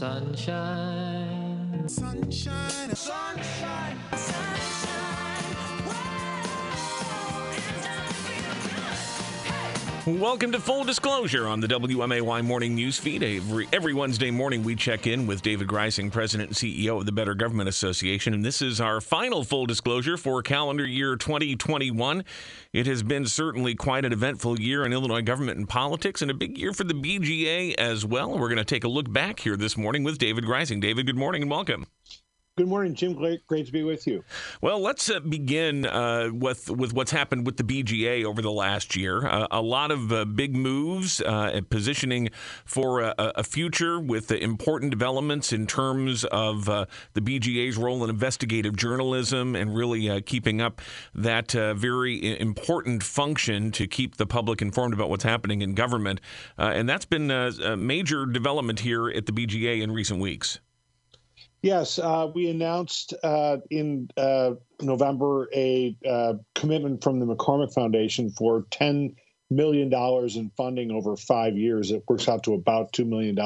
Sunshine. Sunshine. Sunshine. Welcome to Full Disclosure on the WMAY Morning News Feed. Every, every Wednesday morning, we check in with David Greising, President and CEO of the Better Government Association. And this is our final full disclosure for calendar year 2021. It has been certainly quite an eventful year in Illinois government and politics, and a big year for the BGA as well. We're going to take a look back here this morning with David Greising. David, good morning and welcome. Good morning, Jim. Great, great to be with you. Well, let's uh, begin uh, with with what's happened with the BGA over the last year. Uh, a lot of uh, big moves, uh, positioning for a, a, future with important developments in terms of uh, the BGA's role in investigative journalism and really keeping up that very important function to keep the public informed about what's happening in government. and that's been a major development here at the BGA in recent weeks. Yes, uh, we announced uh, in uh, November a uh, commitment from the McCormick Foundation for $10 million in funding over five years. It works out to about $2 million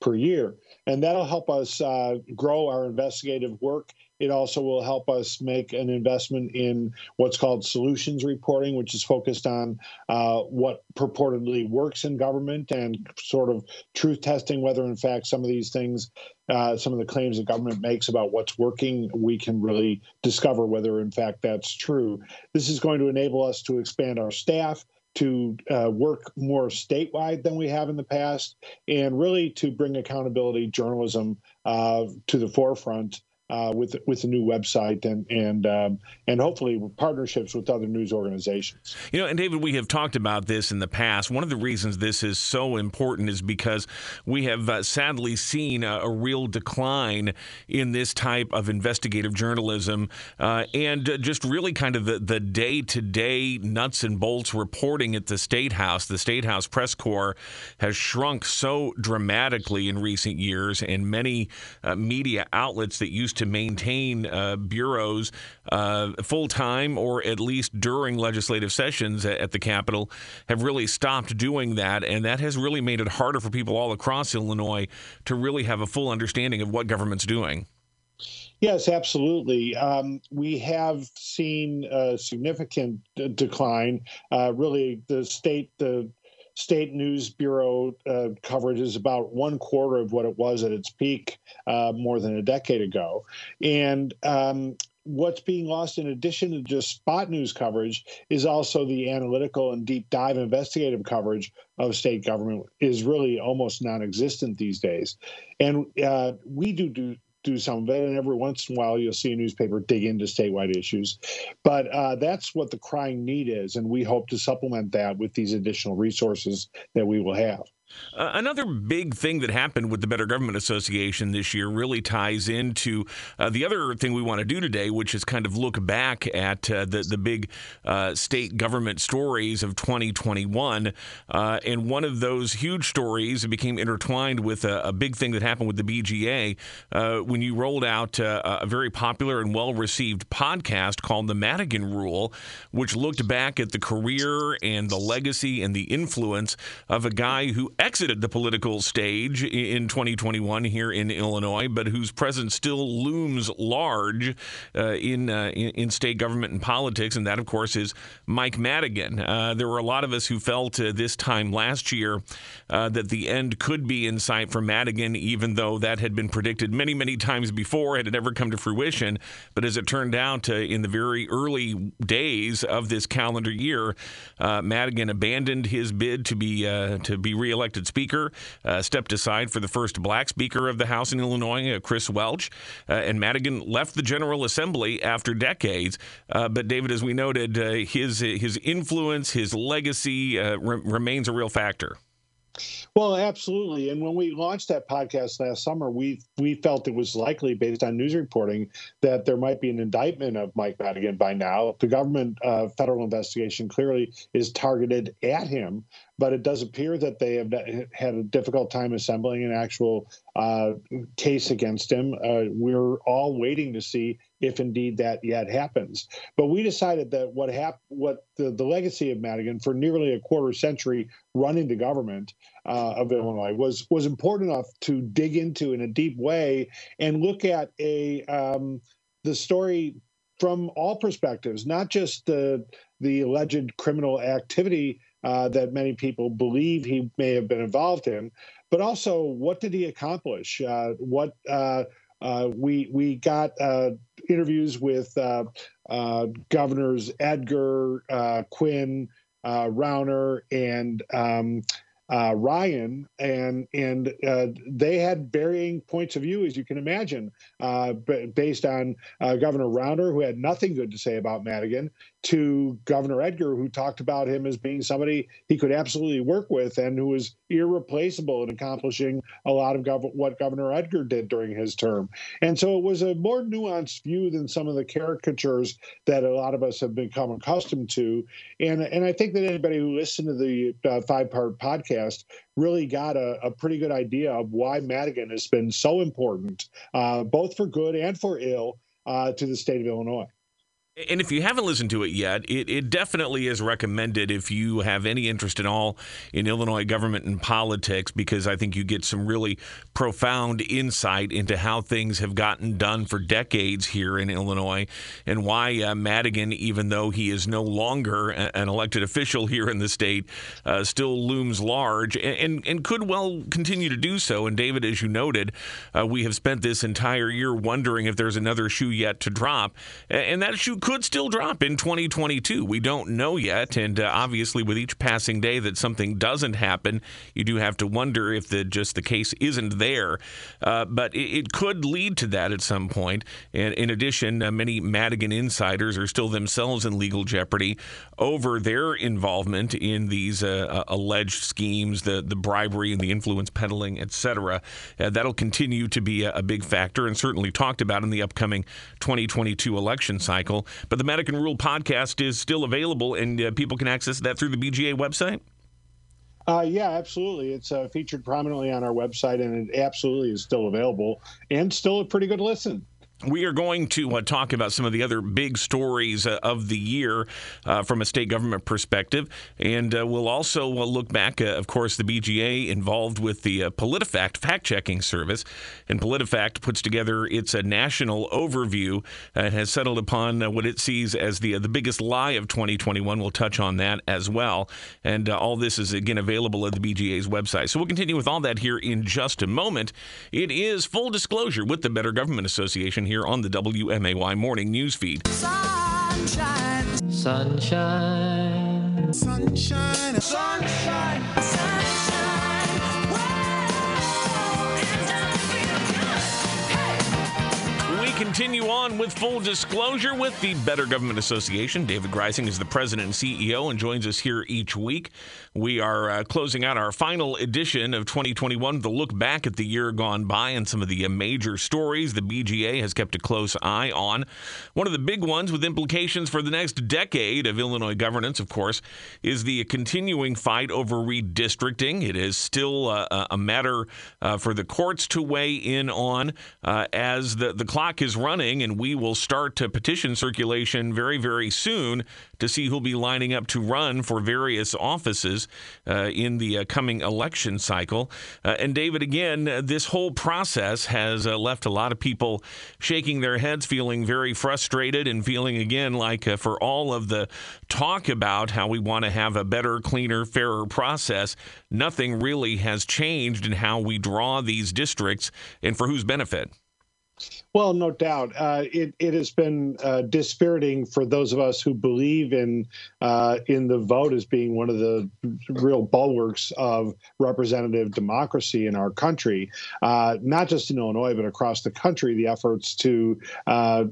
per year. And that'll help us uh, grow our investigative work it also will help us make an investment in what's called solutions reporting, which is focused on uh, what purportedly works in government and sort of truth testing whether, in fact, some of these things, uh, some of the claims the government makes about what's working, we can really discover whether, in fact, that's true. This is going to enable us to expand our staff to uh, work more statewide than we have in the past, and really to bring accountability journalism uh, to the forefront uh, with with a new website and and um, and hopefully partnerships with other news organizations. You know, and David, we have talked about this in the past. One of the reasons this is so important is because we have uh, sadly seen a, a, real decline in this type of investigative journalism uh, and just really kind of the day to day nuts and bolts reporting at the state house. The state house press corps has shrunk so dramatically in recent years, and many uh, media outlets that used to to maintain uh, bureaus uh, full time or at least during legislative sessions at the Capitol have really stopped doing that. And that has really made it harder for people all across Illinois to really have a full understanding of what government's doing. Yes, absolutely. Um, we have seen a significant decline. Uh, really, the state, the state news bureau uh, coverage is about one quarter of what it was at its peak uh, more than a decade ago. And um, what's being lost in addition to just spot news coverage is also the analytical and deep dive investigative coverage of state government is really almost non-existent these days and uh, we do do do some of it, and every once in a while you'll see a newspaper dig into statewide issues. But uh, that's what the crying need is, and we hope to supplement that with these additional resources that we will have. Uh, another big thing that happened with the Better Government Association this year really ties into uh, the other thing we want to do today, which is kind of look back at uh, the the big uh, state government stories of 2021. Uh, and one of those huge stories became intertwined with a, a, big thing that happened with the BGA uh, when you rolled out a very popular and well received podcast called The Madigan Rule, which looked back at the career and the legacy and the influence of a guy who exited the political stage in 2021 here in Illinois, but whose presence still looms large uh, in, uh, in, state government and politics, and that, of course, is Mike Madigan. Uh, there were a lot of us who felt uh, this time last year uh, that the end could be in sight for Madigan, even though that had been predicted many, many times before. It had never come to fruition. But as it turned out, uh, in the very early days of this calendar year, Madigan abandoned his bid to be to be reelected elected Speaker, uh, stepped aside for the first black Speaker of the House in Illinois, uh, Chris Welch. Uh, and Madigan left the General Assembly after decades. But, David, as we noted, his, his influence, his legacy re- remains a real factor. Well, absolutely. And when we launched that podcast last summer, we we felt it was likely, based on news reporting, that there might be an indictment of Mike Madigan by now. The government uh, federal investigation clearly is targeted at him. But it does appear that they have had a difficult time assembling an actual uh, case against him. Uh, we're all waiting to see if indeed that yet happens. But we decided that what hap- what the, the legacy of Madigan for nearly a quarter century running the government uh, of Illinois was was important enough to dig into in a deep way and look at a um, the story from all perspectives, not just the the alleged criminal activity uh, that many people believe he may have been involved in, but also what did he accomplish? Uh, what uh, uh we we got interviews with governors Edgar Quinn, Rauner, and um, uh, Ryan, and and uh, they had varying points of view, as you can imagine, uh, based on uh, Governor Rauner, who had nothing good to say about Madigan, to Governor Edgar, who talked about him as being somebody he could absolutely work with and who was irreplaceable in accomplishing a lot of gov- what Governor Edgar did during his term. And so it was a more nuanced view than some of the caricatures that a lot of us have become accustomed to. And and I think that anybody who listened to the uh, five part podcast really got a, a, pretty good idea of why Madigan has been so important, uh, both for good and for ill, uh, to the state of Illinois. And if you haven't listened to it yet, it, it definitely is recommended if you have any interest at all in Illinois government and politics, because I think you get some really profound insight into how things have gotten done for decades here in Illinois and why uh, Madigan, even though he is no longer an elected official here in the state, uh, still looms large and, and, and, could well continue to do so. And David, as you noted, uh, we have spent this entire year wondering if there's another shoe yet to drop. And that shoe could still drop in 2022. We don't know yet, and uh, obviously, with each passing day that something doesn't happen, you do have to wonder if the just the case isn't there. Uh, but it, it, could lead to that at some point. And in addition, uh, many Madigan insiders are still themselves in legal jeopardy over their involvement in these uh, uh, alleged schemes, the the bribery and the influence peddling, etc. Uh, that'll continue to be a, a big factor, and certainly talked about in the upcoming 2022 election cycle. But the Madigan Rule podcast is still available, and uh, people can access that through the BGA website. Uh, yeah, absolutely. It's uh, featured prominently on our website, and it absolutely is still available and still a pretty good listen. We are going to uh, talk about some of the other big stories uh, of the year uh, from a state government perspective. And uh, we'll also uh, look back, uh, of course, the BGA involved with the PolitiFact fact checking service. And PolitiFact puts together its national overview and has settled upon what it sees as the, the biggest lie of 2021. We'll touch on that as well. And all this is, again, available at the BGA's website. So we'll continue with all that here in just a moment. It is full disclosure with the Better Government Association here on the WMAY morning news feed. Sunshine. Sunshine. Sunshine. Sunshine. Continue on with full disclosure with the Better Government Association. David Greising is the president and CEO and joins us here each week. We are uh, closing out our final edition of 2021 with a look back at the year gone by and some of the uh, major stories the BGA has kept a close eye on. One of the big ones with implications for the next decade of Illinois governance, of course, is the continuing fight over redistricting. It is still uh, a matter uh, for the courts to weigh in on uh, as the, the clock is is running, and we will start to petition circulation very, very soon to see who'll be lining up to run for various offices uh, in the uh, coming election cycle. Uh, and David, again, this whole process has uh, left a lot of people shaking their heads, feeling very frustrated, and feeling again like uh, for all of the talk about how we want to have a better, cleaner, fairer process, nothing really has changed in how we draw these districts and for whose benefit. Well, no doubt. Uh, it it has been uh, dispiriting for those of us who believe in uh, in the vote as being one of the real bulwarks of representative democracy in our country, uh, not just in Illinois but across the country. The efforts to uh,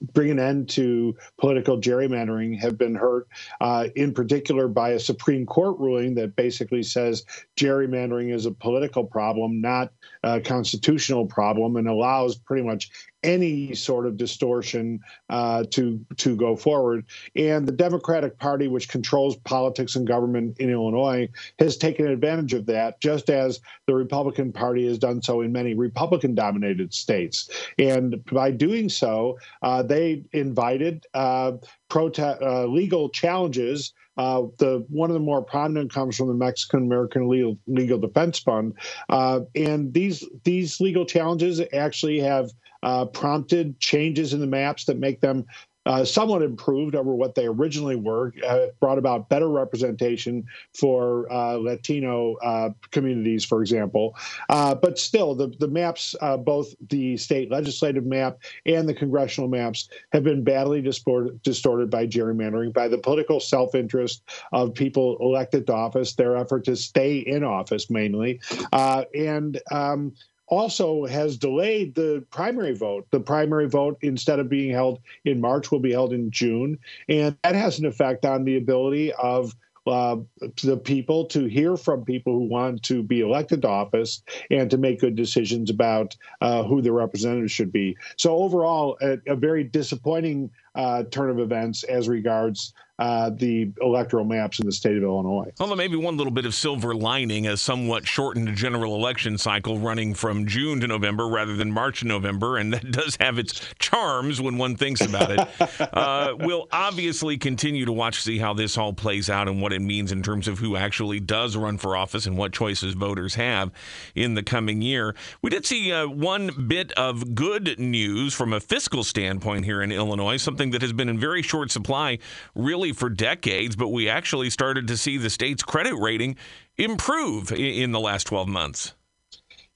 bring an end to political gerrymandering have been hurt, uh, in particular by a Supreme Court ruling that basically says gerrymandering is a political problem, not a constitutional problem, and allows pretty much any sort of distortion uh, to to go forward. And the Democratic Party, which controls politics and government in Illinois, has taken advantage of that, just as the Republican Party has done so in many Republican-dominated states. And by doing so, uh, they invited uh, uh, legal challenges. Uh, the one of the more prominent comes from the Mexican American Legal, Legal Defense Fund, uh, and these these legal challenges actually have uh, prompted changes in the maps that make them uh, somewhat improved over what they originally were, uh, brought about better representation for uh, Latino uh, communities, for example. Uh, but still, the, the maps, uh, both the state legislative map and the congressional maps, have been badly distorted, distorted by gerrymandering, by the political self interest of people elected to office, their effort to stay in office mainly. and um, also has delayed the primary vote. The primary vote, instead of being held in March, will be held in June. And that has an effect on the ability of uh, the people to hear from people who want to be elected to office and to make good decisions about uh, who the representatives should be. So, overall, a, a very disappointing uh, turn of events as regards uh, the electoral maps in the state of Illinois. Although maybe one little bit of silver lining, a somewhat shortened general election cycle running from June to November rather than March to November, and that does have its charms when one thinks about it. uh, we'll obviously continue to watch, to see how this all plays out and what it means in terms of who actually does run for office and what choices voters have in the coming year. We did see uh, one bit of good news from a fiscal standpoint here in Illinois, something that has been in very short supply, really for decades, but we actually started to see the state's credit rating improve in the last 12 months.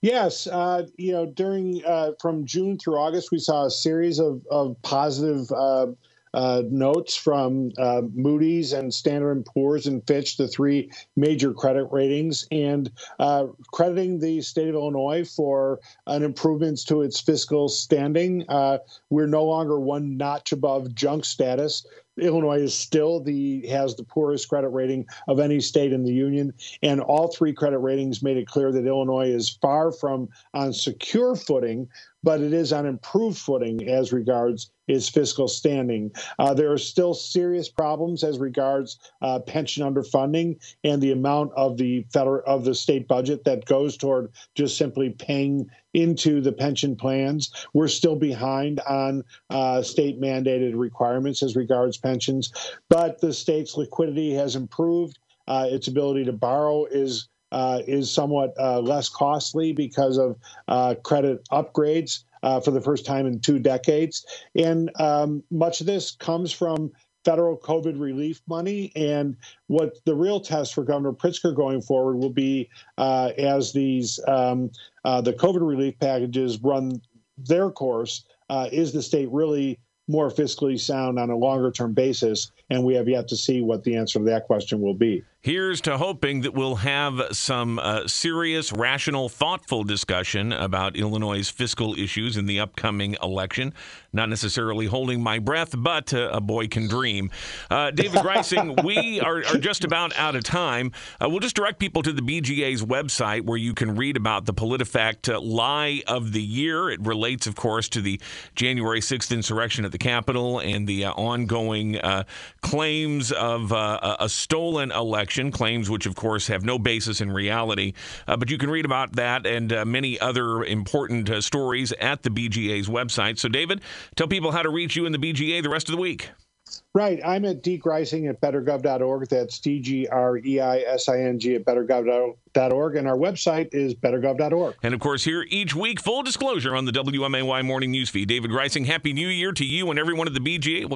Yes, uh, you know, during uh, from June through August, we saw a series of of positive uh, uh notes from uh, Moody's and Standard and Poor's and Fitch, the three major credit ratings, and uh, crediting the state of Illinois for an improvements to its fiscal standing. we're no longer one notch above junk status. Illinois is still the has the poorest credit rating of any state in the union, and all three credit ratings made it clear that Illinois is far from on secure footing, but it is on improved footing as regards its fiscal standing. Uh, there are still serious problems as regards uh, pension underfunding and the amount of the federal of the state budget that goes toward just simply paying into the pension plans. We're still behind on uh, state mandated requirements as regards pensions, but the state's liquidity has improved. Uh, its ability to borrow is uh, is somewhat uh, less costly because of uh, credit upgrades uh, for the first time in two decades. And um, much of this comes from federal COVID relief money. And what the real test for Governor Pritzker going forward will be uh, as these um, uh, the COVID relief packages run their course. is the state really more fiscally sound on a longer term basis? And we have yet to see what the answer to that question will be. Here's to hoping that we'll have some uh, serious, rational, thoughtful discussion about Illinois' fiscal issues in the upcoming election. Not necessarily holding my breath, but uh, a boy can dream. Uh, David Greising, we are, are, just about out of time. Uh, we'll just direct people to the BGA's website where you can read about the PolitiFact uh, lie of the year. It relates, of course, to the January 6th insurrection at the Capitol and the uh, ongoing claims of a stolen election claims which, of course, have no basis in reality. Uh, but you can read about that and uh, many other important uh, stories at the BGA's website. So, David, tell people how to reach you in the BGA the rest of the week. Right. I'm at dgreising at bettergov.org. That's D G R E I S I N G at bettergov.org. And our website is bettergov.org. And of course, here each week, full disclosure on the WMAY morning newsfeed. David Greising, Happy New Year to you and everyone at the BGA.